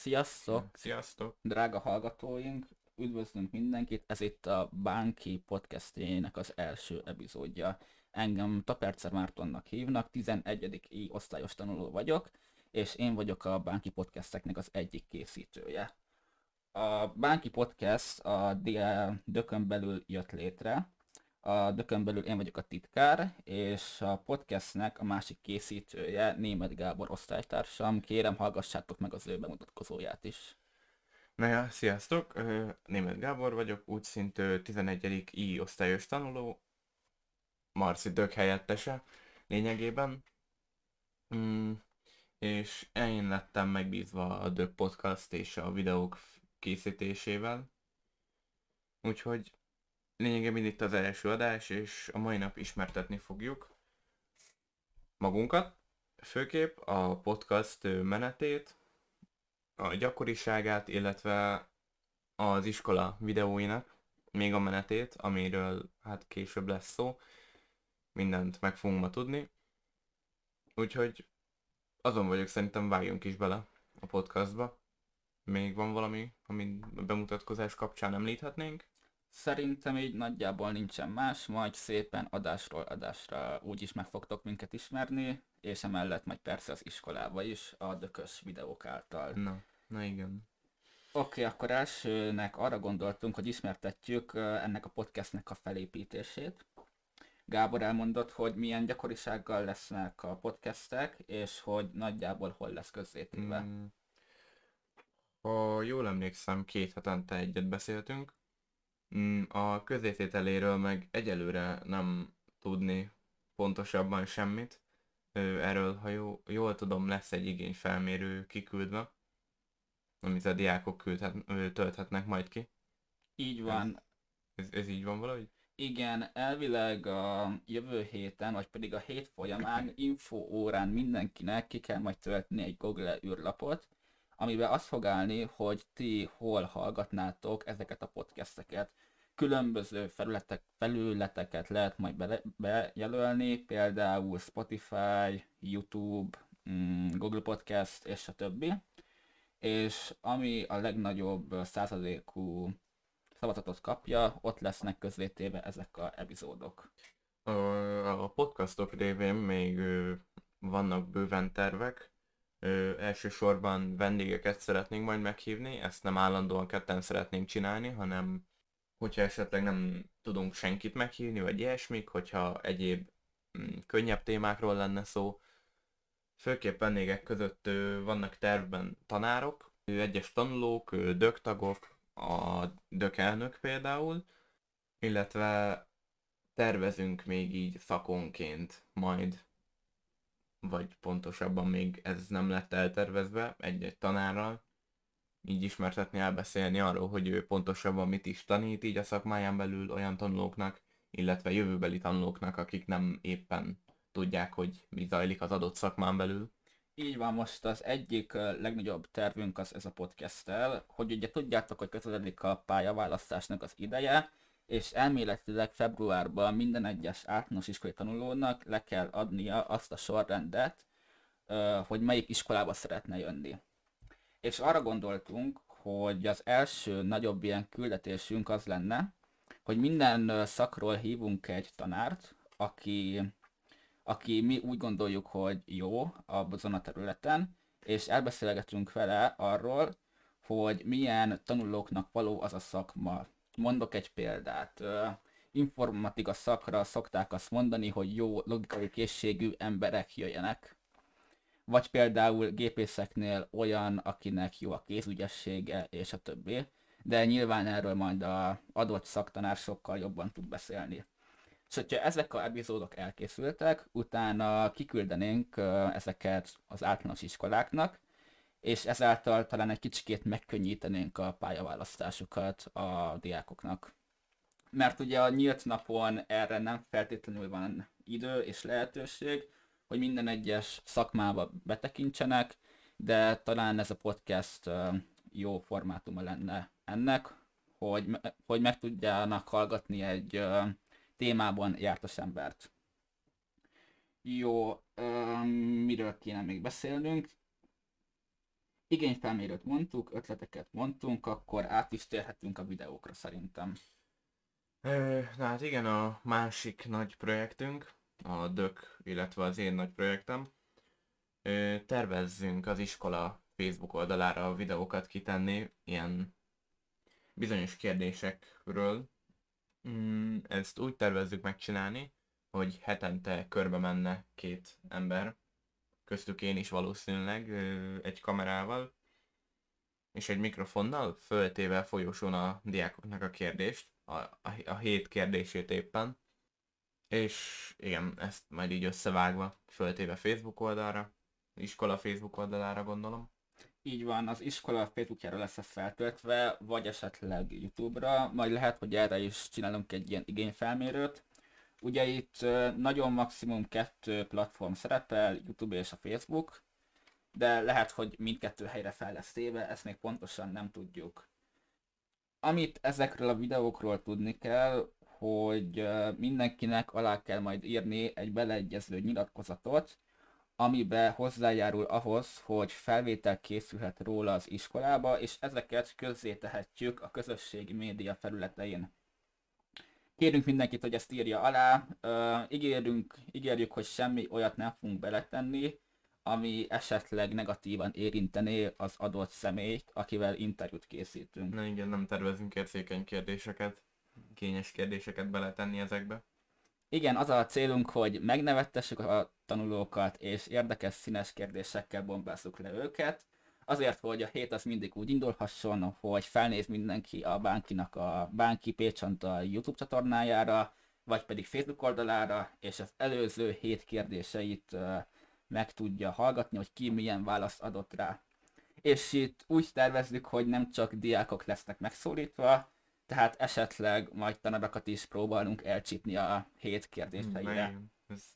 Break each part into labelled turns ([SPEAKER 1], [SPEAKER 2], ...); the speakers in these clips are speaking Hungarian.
[SPEAKER 1] Sziasztok!
[SPEAKER 2] Sziasztok!
[SPEAKER 1] Drága hallgatóink, üdvözlünk mindenkit, ez itt a Bánki podcastjének az első epizódja. Engem Tapercer Mártonnak hívnak, 11. I osztályos tanuló vagyok, és én vagyok a Bánki podcasteknek az egyik készítője. A Bánki podcast a Dökön belül jött létre, a Dökön belül én vagyok a titkár, és a podcastnek a másik készítője Német Gábor osztálytársam. Kérem, hallgassátok meg az ő bemutatkozóját is.
[SPEAKER 2] Na ja, sziasztok! Német Gábor vagyok, úgy szint 11. I osztályos tanuló, Marci Dök helyettese lényegében. Mm, és én lettem megbízva a Dök Podcast és a videók készítésével. Úgyhogy lényegében itt az első adás, és a mai nap ismertetni fogjuk magunkat, főképp a podcast menetét, a gyakoriságát, illetve az iskola videóinak még a menetét, amiről hát később lesz szó. Mindent meg fogunk ma tudni. Úgyhogy azon vagyok, szerintem vágjunk is bele a podcastba. Még van valami, amit bemutatkozás kapcsán említhetnénk?
[SPEAKER 1] Szerintem így nagyjából nincsen más, majd szépen adásról adásra úgyis meg fogtok minket ismerni, és emellett majd persze az iskolába is a dökös videók által.
[SPEAKER 2] Na, na igen.
[SPEAKER 1] Oké, okay, akkor elsőnek arra gondoltunk, hogy ismertetjük ennek a podcastnek a felépítését. Gábor elmondott, hogy milyen gyakorisággal lesznek a podcastek, és hogy nagyjából hol lesz közzétéve. Mm.
[SPEAKER 2] Ha jól emlékszem, két hetente egyet beszéltünk, a közétételéről meg egyelőre nem tudni pontosabban semmit. Erről, ha jó, jól tudom, lesz egy igényfelmérő kiküldve, amit a diákok küldhet, tölthetnek majd ki.
[SPEAKER 1] Így van.
[SPEAKER 2] Ez, ez, ez így van valahogy?
[SPEAKER 1] Igen, elvileg a jövő héten, vagy pedig a hét folyamán info órán mindenkinek ki kell majd tölteni egy Google űrlapot, amiben az fog állni, hogy ti hol hallgatnátok ezeket a podcasteket. Különböző felületek, felületeket lehet majd be, bejelölni, például Spotify, YouTube, mm, Google Podcast és a többi. És ami a legnagyobb századékú szavazatot kapja, ott lesznek közzétéve ezek a epizódok.
[SPEAKER 2] A, podcastok révén még vannak bőven tervek, Ö, elsősorban vendégeket szeretnénk majd meghívni, ezt nem állandóan ketten szeretnénk csinálni, hanem hogyha esetleg nem tudunk senkit meghívni, vagy ilyesmik, hogyha egyéb mm, könnyebb témákról lenne szó. Főképp vendégek között ö, vannak tervben tanárok, ö, egyes tanulók, ö, dögtagok, a dökelnök például, illetve tervezünk még így szakonként majd vagy pontosabban még ez nem lett eltervezve egy-egy tanárral, így ismertetni, elbeszélni arról, hogy ő pontosabban mit is tanít így a szakmáján belül olyan tanulóknak, illetve jövőbeli tanulóknak, akik nem éppen tudják, hogy mi zajlik az adott szakmán belül.
[SPEAKER 1] Így van, most az egyik legnagyobb tervünk az ez a podcasttel, hogy ugye tudjátok, hogy közeledik a pályaválasztásnak az ideje, és elméletileg februárban minden egyes általános iskolai tanulónak le kell adnia azt a sorrendet, hogy melyik iskolába szeretne jönni. És arra gondoltunk, hogy az első nagyobb ilyen küldetésünk az lenne, hogy minden szakról hívunk egy tanárt, aki, aki mi úgy gondoljuk, hogy jó azon a területen, és elbeszélgetünk vele arról, hogy milyen tanulóknak való az a szakma, Mondok egy példát. Informatika szakra szokták azt mondani, hogy jó logikai készségű emberek jöjjenek. Vagy például gépészeknél olyan, akinek jó a kézügyessége, és a többi. De nyilván erről majd a adott szaktanár sokkal jobban tud beszélni. És hogyha ezek a epizódok elkészültek, utána kiküldenénk ezeket az általános iskoláknak, és ezáltal talán egy kicsikét megkönnyítenénk a pályaválasztásukat a diákoknak. Mert ugye a nyílt napon erre nem feltétlenül van idő és lehetőség, hogy minden egyes szakmába betekintsenek, de talán ez a podcast jó formátuma lenne ennek, hogy, hogy meg tudjának hallgatni egy témában jártas embert. Jó, miről kéne még beszélnünk? Igényfelmérőt mondtuk, ötleteket mondtunk, akkor át is térhetünk a videókra szerintem.
[SPEAKER 2] Na hát igen, a másik nagy projektünk, a DÖK, illetve az én nagy projektem. Tervezzünk az iskola Facebook oldalára a videókat kitenni, ilyen bizonyos kérdésekről. Mm, Ezt úgy tervezzük megcsinálni, hogy hetente körbe menne két ember, köztük én is valószínűleg, egy kamerával, és egy mikrofonnal föltéve folyosón a diákoknak a kérdést, a, a, a hét kérdését éppen. És igen, ezt majd így összevágva, föltéve Facebook oldalra, iskola Facebook oldalára gondolom.
[SPEAKER 1] Így van, az iskola Facebookjára lesz ez feltöltve, vagy esetleg YouTube-ra, majd lehet, hogy erre is csinálunk egy ilyen igényfelmérőt. Ugye itt nagyon maximum kettő platform szerepel, YouTube és a Facebook, de lehet, hogy mindkettő helyre fel lesz téve, ezt még pontosan nem tudjuk. Amit ezekről a videókról tudni kell, hogy mindenkinek alá kell majd írni egy beleegyező nyilatkozatot, amiben hozzájárul ahhoz, hogy felvétel készülhet róla az iskolába, és ezeket közzétehetjük a közösségi média felületein. Kérünk mindenkit, hogy ezt írja alá, uh, ígérünk, ígérjük, hogy semmi olyat nem fogunk beletenni, ami esetleg negatívan érintené az adott személyt, akivel interjút készítünk.
[SPEAKER 2] Na igen, nem tervezünk érzékeny kérdéseket, kényes kérdéseket beletenni ezekbe.
[SPEAKER 1] Igen, az a célunk, hogy megnevettessük a tanulókat, és érdekes színes kérdésekkel bombázzuk le őket, azért, hogy a hét az mindig úgy indulhasson, hogy felnéz mindenki a Bánkinak a Bánki Pécsanta YouTube csatornájára, vagy pedig Facebook oldalára, és az előző hét kérdéseit meg tudja hallgatni, hogy ki milyen választ adott rá. És itt úgy tervezzük, hogy nem csak diákok lesznek megszólítva, tehát esetleg majd tanarakat is próbálunk elcsípni a hét kérdéseire.
[SPEAKER 2] ez,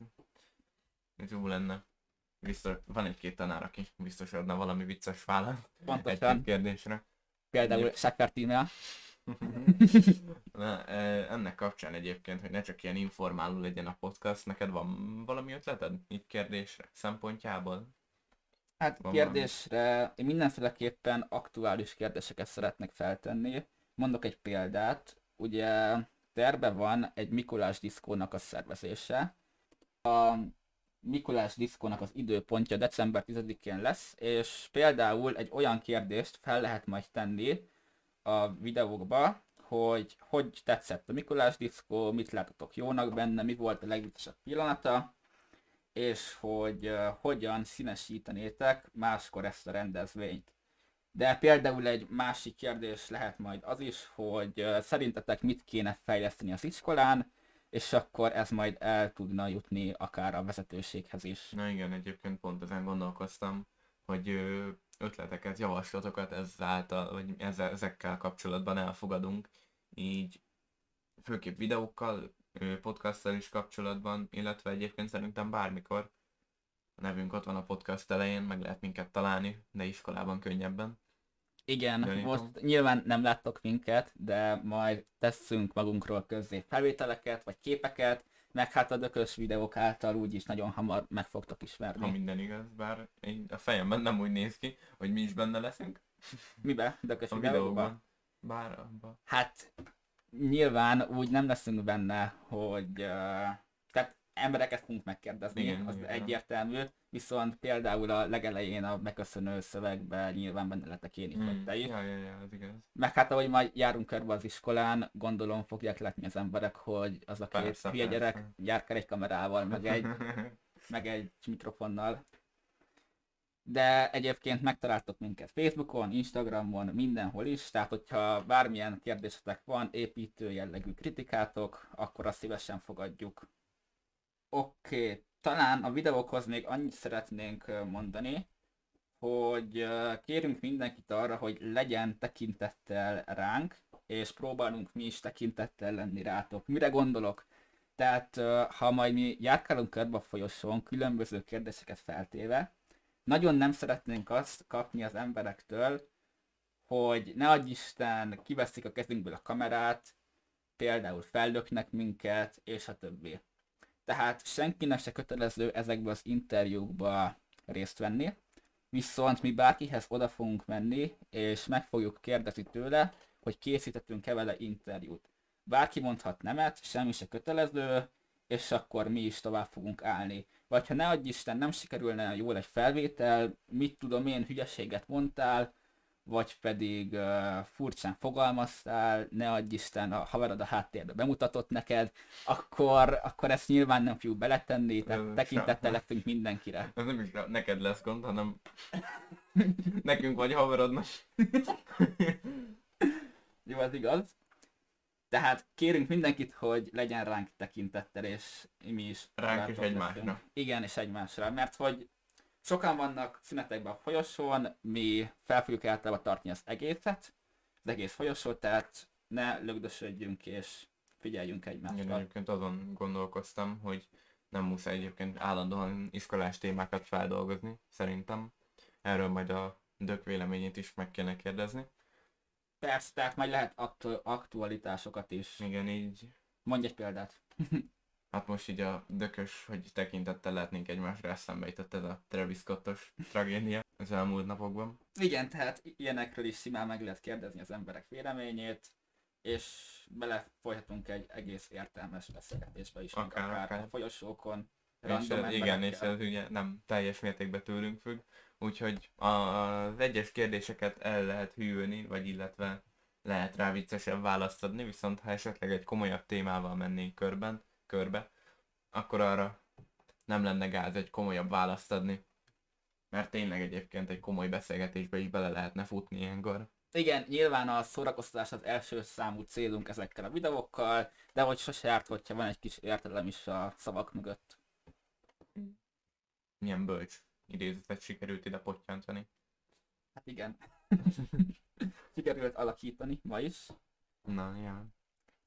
[SPEAKER 2] ez jó lenne. Biztos, van egy-két tanár, aki biztos adna valami vicces választ
[SPEAKER 1] Pontosan,
[SPEAKER 2] egy-két kérdésre.
[SPEAKER 1] például Sakar Tímea.
[SPEAKER 2] Na, ennek kapcsán egyébként, hogy ne csak ilyen informáló legyen a podcast, neked van valami ötleted így kérdésre szempontjából?
[SPEAKER 1] Hát
[SPEAKER 2] Van
[SPEAKER 1] kérdésre én mindenféleképpen aktuális kérdéseket szeretnék feltenni. Mondok egy példát. Ugye terve van egy Mikulás diszkónak a szervezése. A Mikulás diszkónak az időpontja december 10-én lesz, és például egy olyan kérdést fel lehet majd tenni a videókba, hogy hogy tetszett a Mikulás diszkó, mit látotok jónak benne, mi volt a legviccesebb pillanata, és hogy uh, hogyan színesítenétek máskor ezt a rendezvényt. De például egy másik kérdés lehet majd az is, hogy uh, szerintetek mit kéne fejleszteni az iskolán, és akkor ez majd el tudna jutni akár a vezetőséghez is.
[SPEAKER 2] Na igen, egyébként pont ezen gondolkoztam, hogy ötleteket, javaslatokat ezáltal, vagy ezekkel kapcsolatban elfogadunk, így főképp videókkal, podcasttal is kapcsolatban, illetve egyébként szerintem bármikor. A nevünk ott van a podcast elején, meg lehet minket találni, de iskolában könnyebben.
[SPEAKER 1] Igen,
[SPEAKER 2] Gyanítom.
[SPEAKER 1] most nyilván nem láttok minket, de majd tesszünk magunkról közzé felvételeket, vagy képeket, meg hát a dökös videók által úgyis nagyon hamar meg fogtok
[SPEAKER 2] Ha
[SPEAKER 1] ismerni.
[SPEAKER 2] minden igaz, bár én, a fejemben nem úgy néz ki, hogy mi is benne leszünk
[SPEAKER 1] Mibe? Dökös
[SPEAKER 2] a
[SPEAKER 1] videókban?
[SPEAKER 2] videóban. Bár abban.
[SPEAKER 1] Hát nyilván úgy nem leszünk benne, hogy uh, tehát embereket fogunk megkérdezni,
[SPEAKER 2] igen,
[SPEAKER 1] az
[SPEAKER 2] igen.
[SPEAKER 1] egyértelmű, viszont például a legelején a beköszönő szövegben nyilván benne lettek én is, vagy te is.
[SPEAKER 2] Hmm. Ja, ja, ja, az igaz.
[SPEAKER 1] Meg hát ahogy majd járunk körbe az iskolán, gondolom fogják látni az emberek, hogy az a két
[SPEAKER 2] Persze,
[SPEAKER 1] hülye
[SPEAKER 2] persze.
[SPEAKER 1] gyerek járkál egy kamerával, meg egy, meg egy mikrofonnal. De egyébként megtaláltok minket Facebookon, Instagramon, mindenhol is, tehát hogyha bármilyen kérdésetek van, építő jellegű kritikátok, akkor azt szívesen fogadjuk. Oké, okay. Talán a videókhoz még annyit szeretnénk mondani, hogy kérünk mindenkit arra, hogy legyen tekintettel ránk, és próbálunk mi is tekintettel lenni rátok. Mire gondolok? Tehát ha majd mi járkálunk körbe a folyosón különböző kérdéseket feltéve, nagyon nem szeretnénk azt kapni az emberektől, hogy ne adj Isten, kiveszik a kezünkből a kamerát, például fellöknek minket, és a többi. Tehát senkinek se kötelező ezekbe az interjúkba részt venni. viszont mi bárkihez oda fogunk menni, és meg fogjuk kérdezni tőle, hogy készítettünk-e vele interjút. Bárki mondhat nemet, semmi se kötelező, és akkor mi is tovább fogunk állni. Vagy ha ne adj Isten, nem sikerülne jól egy felvétel, mit tudom én, hülyeséget mondtál, vagy pedig uh, furcsán fogalmaztál, ne adj Isten, a haverod a háttérbe bemutatott neked, akkor, akkor ezt nyilván nem fogjuk beletenni, tehát tekintettel lettünk mindenkire.
[SPEAKER 2] Ez nem is neked lesz gond, hanem nekünk vagy haverodnak.
[SPEAKER 1] Jó, az igaz. Tehát kérünk mindenkit, hogy legyen ránk tekintettel, és mi is.
[SPEAKER 2] Ránk és egymásra.
[SPEAKER 1] Igen, és egymásra, mert hogy sokan vannak szünetekben a folyosón, mi fel fogjuk általában tartani az egészet, az egész folyosót, tehát ne lögdösödjünk és figyeljünk egymásra.
[SPEAKER 2] Én egyébként azon gondolkoztam, hogy nem muszáj egyébként állandóan iskolás témákat feldolgozni, szerintem. Erről majd a dök véleményét is meg kéne kérdezni.
[SPEAKER 1] Persze, tehát majd lehet aktu- aktualitásokat is.
[SPEAKER 2] Igen, így.
[SPEAKER 1] Mondj egy példát.
[SPEAKER 2] hát most így a dökös, hogy tekintettel lehetnénk egymásra eszembe jutott ez a Travis Scottos tragédia az elmúlt napokban.
[SPEAKER 1] Igen, tehát ilyenekről is simán meg lehet kérdezni az emberek véleményét, és belefolyhatunk egy egész értelmes beszélgetésbe is, akár, akár, akár. a folyosókon.
[SPEAKER 2] És ez, igen, és ez ugye nem teljes mértékben tőlünk függ, úgyhogy az egyes kérdéseket el lehet hűlni, vagy illetve lehet rá viccesebb választ adni, viszont ha esetleg egy komolyabb témával mennénk körben, körbe, akkor arra nem lenne gáz egy komolyabb választ adni. Mert tényleg egyébként egy komoly beszélgetésbe is bele lehetne futni ilyenkor.
[SPEAKER 1] Igen, nyilván a szórakoztatás az első számú célunk ezekkel a videókkal, de hogy sose járt, hogyha van egy kis értelem is a szavak mögött.
[SPEAKER 2] Milyen bölcs idézetet sikerült ide pottyantani.
[SPEAKER 1] Hát igen. sikerült alakítani ma is.
[SPEAKER 2] Na, ja.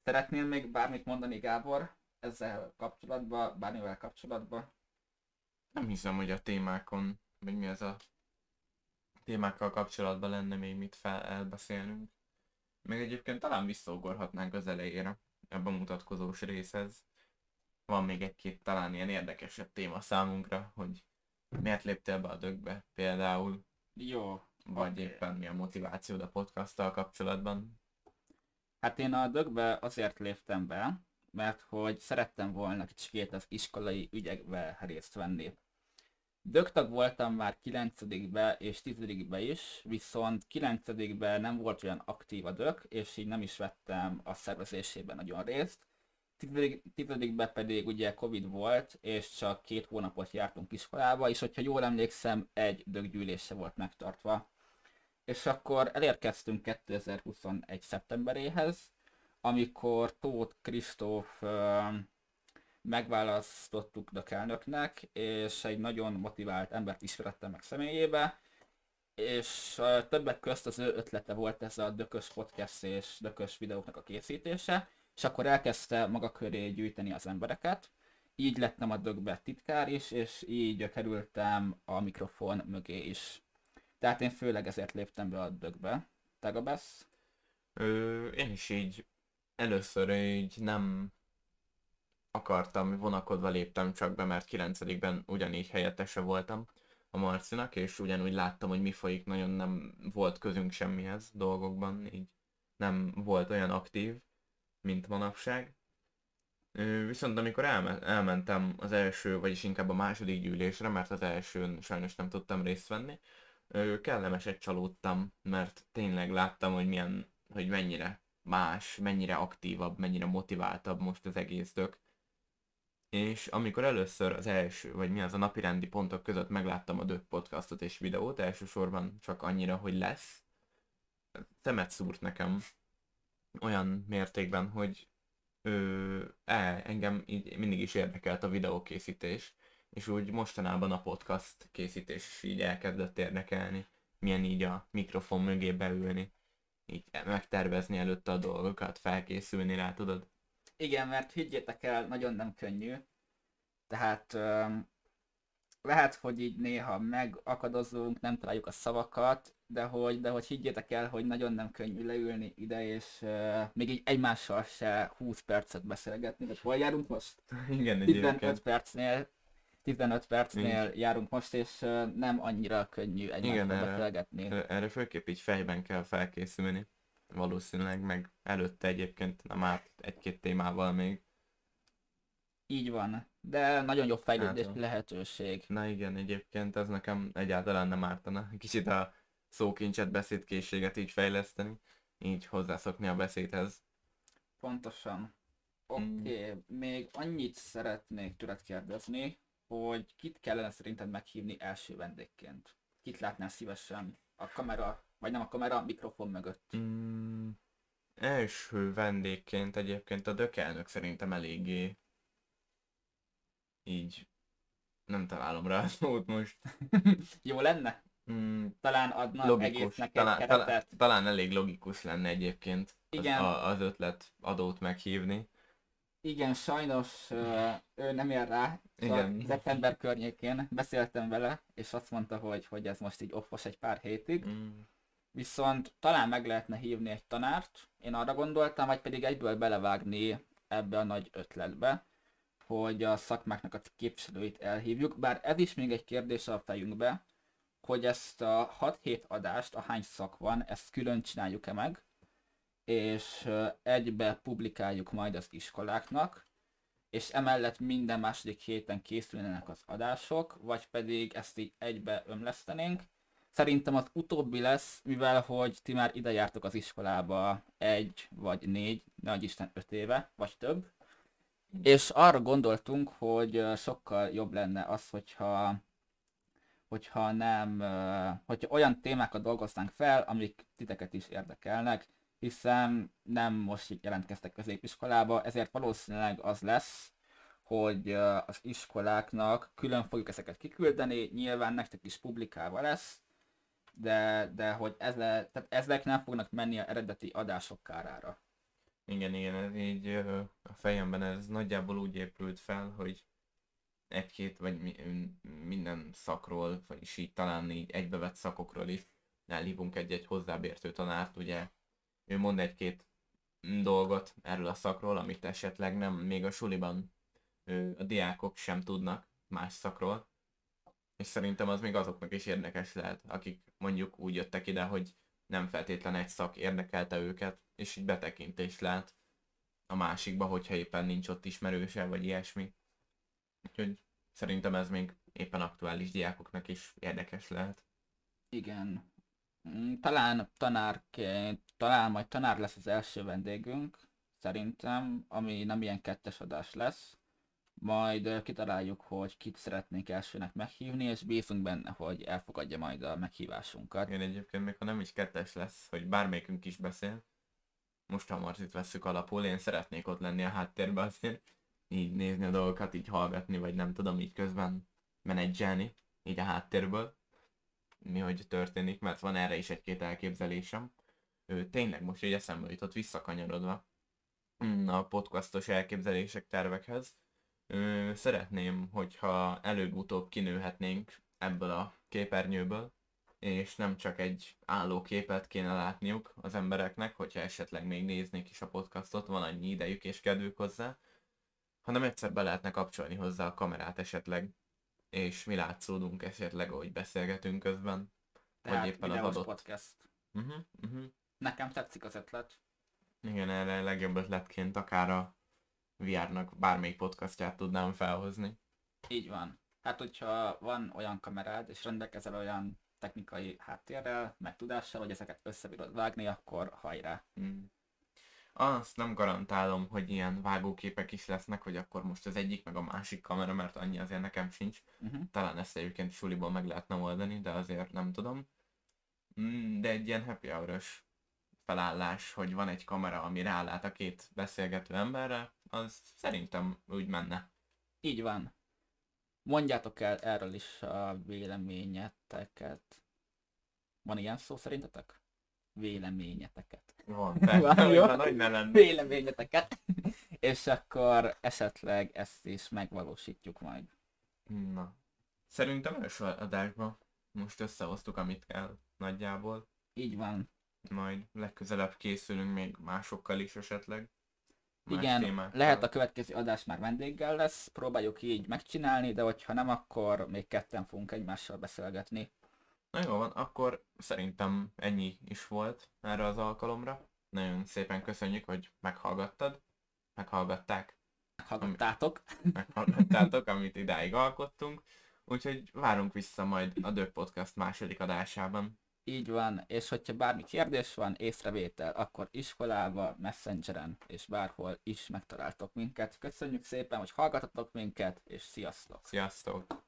[SPEAKER 1] Szeretnél még bármit mondani, Gábor, ezzel kapcsolatban, bármivel kapcsolatban?
[SPEAKER 2] Nem hiszem, hogy a témákon, vagy mi ez a témákkal kapcsolatban lenne még mit fel elbeszélnünk. Még egyébként talán visszaugorhatnánk az elejére, ebben a mutatkozós részhez. Van még egy-két talán ilyen érdekesebb téma számunkra, hogy miért léptél be a dögbe például.
[SPEAKER 1] Jó.
[SPEAKER 2] Vagy okay. éppen mi a motivációd a podcasttal kapcsolatban.
[SPEAKER 1] Hát én a dögbe azért léptem be, mert hogy szerettem volna kicsit az iskolai ügyekbe részt venni. Dögtag voltam már 9 és 10 is, viszont 9 nem volt olyan aktív a dök, és így nem is vettem a szervezésében nagyon részt. 10 pedig ugye Covid volt, és csak két hónapot jártunk iskolába, és hogyha jól emlékszem, egy döggyűlése volt megtartva. És akkor elérkeztünk 2021. szeptemberéhez, amikor Tóth Kristóf megválasztottuk a elnöknek, és egy nagyon motivált embert ismerettem meg személyébe, és többek közt az ő ötlete volt ez a dökös podcast és dökös videóknak a készítése, és akkor elkezdte maga köré gyűjteni az embereket, így lettem a dögbe titkár is, és így kerültem a mikrofon mögé is. Tehát én főleg ezért léptem be a dögbe. Te Gabesz?
[SPEAKER 2] Ö, én is így először így nem akartam, vonakodva léptem csak be, mert 9-ben ugyanígy helyettese voltam a Marcinak, és ugyanúgy láttam, hogy mi folyik, nagyon nem volt közünk semmihez dolgokban, így nem volt olyan aktív, mint manapság. Viszont amikor elme- elmentem az első, vagyis inkább a második gyűlésre, mert az elsőn sajnos nem tudtam részt venni, kellemeset csalódtam, mert tényleg láttam, hogy milyen, hogy mennyire más, mennyire aktívabb, mennyire motiváltabb most az egész dök. És amikor először az első, vagy mi az a napirendi pontok között megláttam a Dök podcastot és videót, elsősorban csak annyira, hogy lesz, szemet szúrt nekem olyan mértékben, hogy ö, e, engem így mindig is érdekelt a videókészítés, és úgy mostanában a podcast készítés is így elkezdett érdekelni, milyen így a mikrofon mögé beülni így megtervezni előtte a dolgokat, felkészülni rá, tudod?
[SPEAKER 1] Igen, mert higgyétek el, nagyon nem könnyű. Tehát um, lehet, hogy így néha megakadozunk, nem találjuk a szavakat, de hogy, de hogy higgyétek el, hogy nagyon nem könnyű leülni ide, és uh, még így egymással se 20 percet beszélgetni. vagy hol járunk most?
[SPEAKER 2] Igen,
[SPEAKER 1] egyébként. 15 percnél 15 percnél járunk most, és nem annyira könnyű
[SPEAKER 2] Igen,
[SPEAKER 1] egymással
[SPEAKER 2] erre-
[SPEAKER 1] beszélgetni.
[SPEAKER 2] Ö, Erre főképp így fejben kell felkészülni. Valószínűleg, meg előtte egyébként nem árt egy-két témával még.
[SPEAKER 1] Így van. De nagyon jó fejlődés
[SPEAKER 2] Hát,
[SPEAKER 1] lehetőség.
[SPEAKER 2] Na igen, egyébként ez nekem egyáltalán nem ártana. Kicsit a szókincset, beszédkészséget így fejleszteni, így hozzászokni a beszédhez.
[SPEAKER 1] Pontosan. Oké,
[SPEAKER 2] Mm.
[SPEAKER 1] okay. még annyit szeretnék tőled kérdezni, hogy kit kellene szerinted meghívni első vendégként? Kit látnál szívesen a kamera, vagy nem a kamera, a mikrofon mögött?
[SPEAKER 2] Mm, első vendégként egyébként a dökelnök szerintem eléggé így nem találom rá a szót most.
[SPEAKER 1] Jó lenne?
[SPEAKER 2] Mm,
[SPEAKER 1] Talán adna
[SPEAKER 2] logikus,
[SPEAKER 1] egy
[SPEAKER 2] talán,
[SPEAKER 1] keretet?
[SPEAKER 2] talán, talán elég logikus lenne egyébként az,
[SPEAKER 1] Igen.
[SPEAKER 2] a, az ötlet adót meghívni.
[SPEAKER 1] Igen, sajnos ő nem ér rá.
[SPEAKER 2] Igen.
[SPEAKER 1] Igen. Szeptember környékén beszéltem vele, és azt mondta, hogy, hogy ez most így offos egy pár hétig.
[SPEAKER 2] Mm,
[SPEAKER 1] Viszont talán meg lehetne hívni egy tanárt, én arra gondoltam, vagy pedig egyből belevágni ebbe a nagy ötletbe, hogy a szakmáknak a képviselőit elhívjuk, bár ez is még egy kérdés a fejünkbe, hogy ezt a 6-7 adást, a hány szak van, ezt külön csináljuk-e meg, és egybe publikáljuk majd az iskoláknak, és emellett minden második héten készülnének az adások, vagy pedig ezt így egybe ömlesztenénk, Szerintem az utóbbi lesz, mivel hogy ti már ide jártok az iskolába egy vagy négy, nagy Isten öt éve, vagy több. És arra gondoltunk, hogy sokkal jobb lenne az, hogyha hogyha nem, hogyha olyan témákat dolgoznánk fel, amik titeket is érdekelnek, hiszen nem most jelentkeztek középiskolába, ezért valószínűleg az lesz, hogy az iskoláknak külön fogjuk ezeket kiküldeni, nyilván nektek is publikálva lesz, de, de hogy ez le, tehát ezek nem fognak menni a eredeti adások kárára.
[SPEAKER 2] Igen, igen, ez így a fejemben ez nagyjából úgy épült fel, hogy egy-két vagy mi- minden szakról, vagyis így talán így egybevett szakokról is elhívunk egy-egy hozzábértő tanárt, ugye ő mond egy-két dolgot erről a szakról, amit esetleg nem még a suliban a diákok sem tudnak más szakról, és szerintem az még azoknak is érdekes lehet, akik mondjuk úgy jöttek ide, hogy nem feltétlen egy szak érdekelte őket, és így betekintést lát a másikba, hogyha éppen nincs ott ismerőse, vagy ilyesmi. Úgyhogy szerintem ez még éppen aktuális diákoknak is érdekes lehet.
[SPEAKER 1] Igen. Mm, Talán tanárként, talán majd tanár lesz az első vendégünk, szerintem, ami nem ilyen kettes adás lesz. Majd kitaláljuk, hogy kit szeretnénk elsőnek meghívni, és bízunk benne, hogy elfogadja majd a meghívásunkat.
[SPEAKER 2] Igen, egyébként még ha nem is kettes lesz, hogy bármelyikünk is beszél, most ha Marcit vesszük alapul, én szeretnék ott lenni a háttérben azért, így nézni a dolgokat, így hallgatni, vagy nem tudom, így közben menedzselni, így a háttérből, mi hogy történik, mert van erre is egy-két elképzelésem. Ő, tényleg most így eszembe jutott visszakanyarodva mm, a podcastos elképzelések tervekhez. Ö, szeretném, hogyha előbb-utóbb kinőhetnénk ebből a képernyőből, és nem csak egy álló képet kéne látniuk az embereknek, hogyha esetleg még néznék is a podcastot, van annyi idejük és kedvük hozzá, hanem egyszer be lehetne kapcsolni hozzá a kamerát esetleg, és mi látszódunk esetleg, ahogy beszélgetünk közben.
[SPEAKER 1] Tehát
[SPEAKER 2] éppen az adott-
[SPEAKER 1] podcast.
[SPEAKER 2] Uh-huh, uh-huh.
[SPEAKER 1] Nekem tetszik az ötlet.
[SPEAKER 2] Igen, erre legjobb ötletként akár a VR-nak bármelyik podcastját tudnám felhozni.
[SPEAKER 1] Így van. Hát, hogyha van olyan kamerád, és rendelkezel olyan technikai háttérrel, meg tudással, hogy ezeket összebírod vágni, akkor hajrá.
[SPEAKER 2] Mm. Azt nem garantálom, hogy ilyen vágóképek is lesznek, hogy akkor most az egyik meg a másik kamera, mert annyi azért nekem sincs.
[SPEAKER 1] Uh-huh.
[SPEAKER 2] Talán ezt egyébként suliban meg lehetne oldani, de azért nem tudom. Mm, De egy ilyen happy hour felállás, hogy van egy kamera, ami rálát a két beszélgető emberre, az szerintem úgy menne.
[SPEAKER 1] Így van. Mondjátok el erről is a véleményeteket. Van ilyen szó szerintetek? Véleményeteket.
[SPEAKER 2] Van, nagy lenne.
[SPEAKER 1] Véleményeteket. És akkor esetleg ezt is megvalósítjuk majd.
[SPEAKER 2] Na. Szerintem első adásban most összehoztuk, amit kell nagyjából.
[SPEAKER 1] Így van.
[SPEAKER 2] Majd legközelebb készülünk még másokkal is esetleg. más
[SPEAKER 1] Igen,
[SPEAKER 2] témákkal.
[SPEAKER 1] lehet a következő adás már vendéggel lesz, próbáljuk így megcsinálni, de hogyha nem, akkor még ketten fogunk egymással beszélgetni.
[SPEAKER 2] Na jó van, akkor szerintem ennyi is volt erre az alkalomra. Nagyon szépen köszönjük, hogy meghallgattad, meghallgatták,
[SPEAKER 1] Meghallgattátok.
[SPEAKER 2] meghallgattátok, amit idáig alkottunk. Úgyhogy várunk vissza majd a Dög Podcast második adásában.
[SPEAKER 1] Így van, és hogyha bármi kérdés van, észrevétel, akkor iskolába, messengeren és bárhol is megtaláltok minket. Köszönjük szépen, hogy hallgatotok minket, és sziasztok!
[SPEAKER 2] Sziasztok!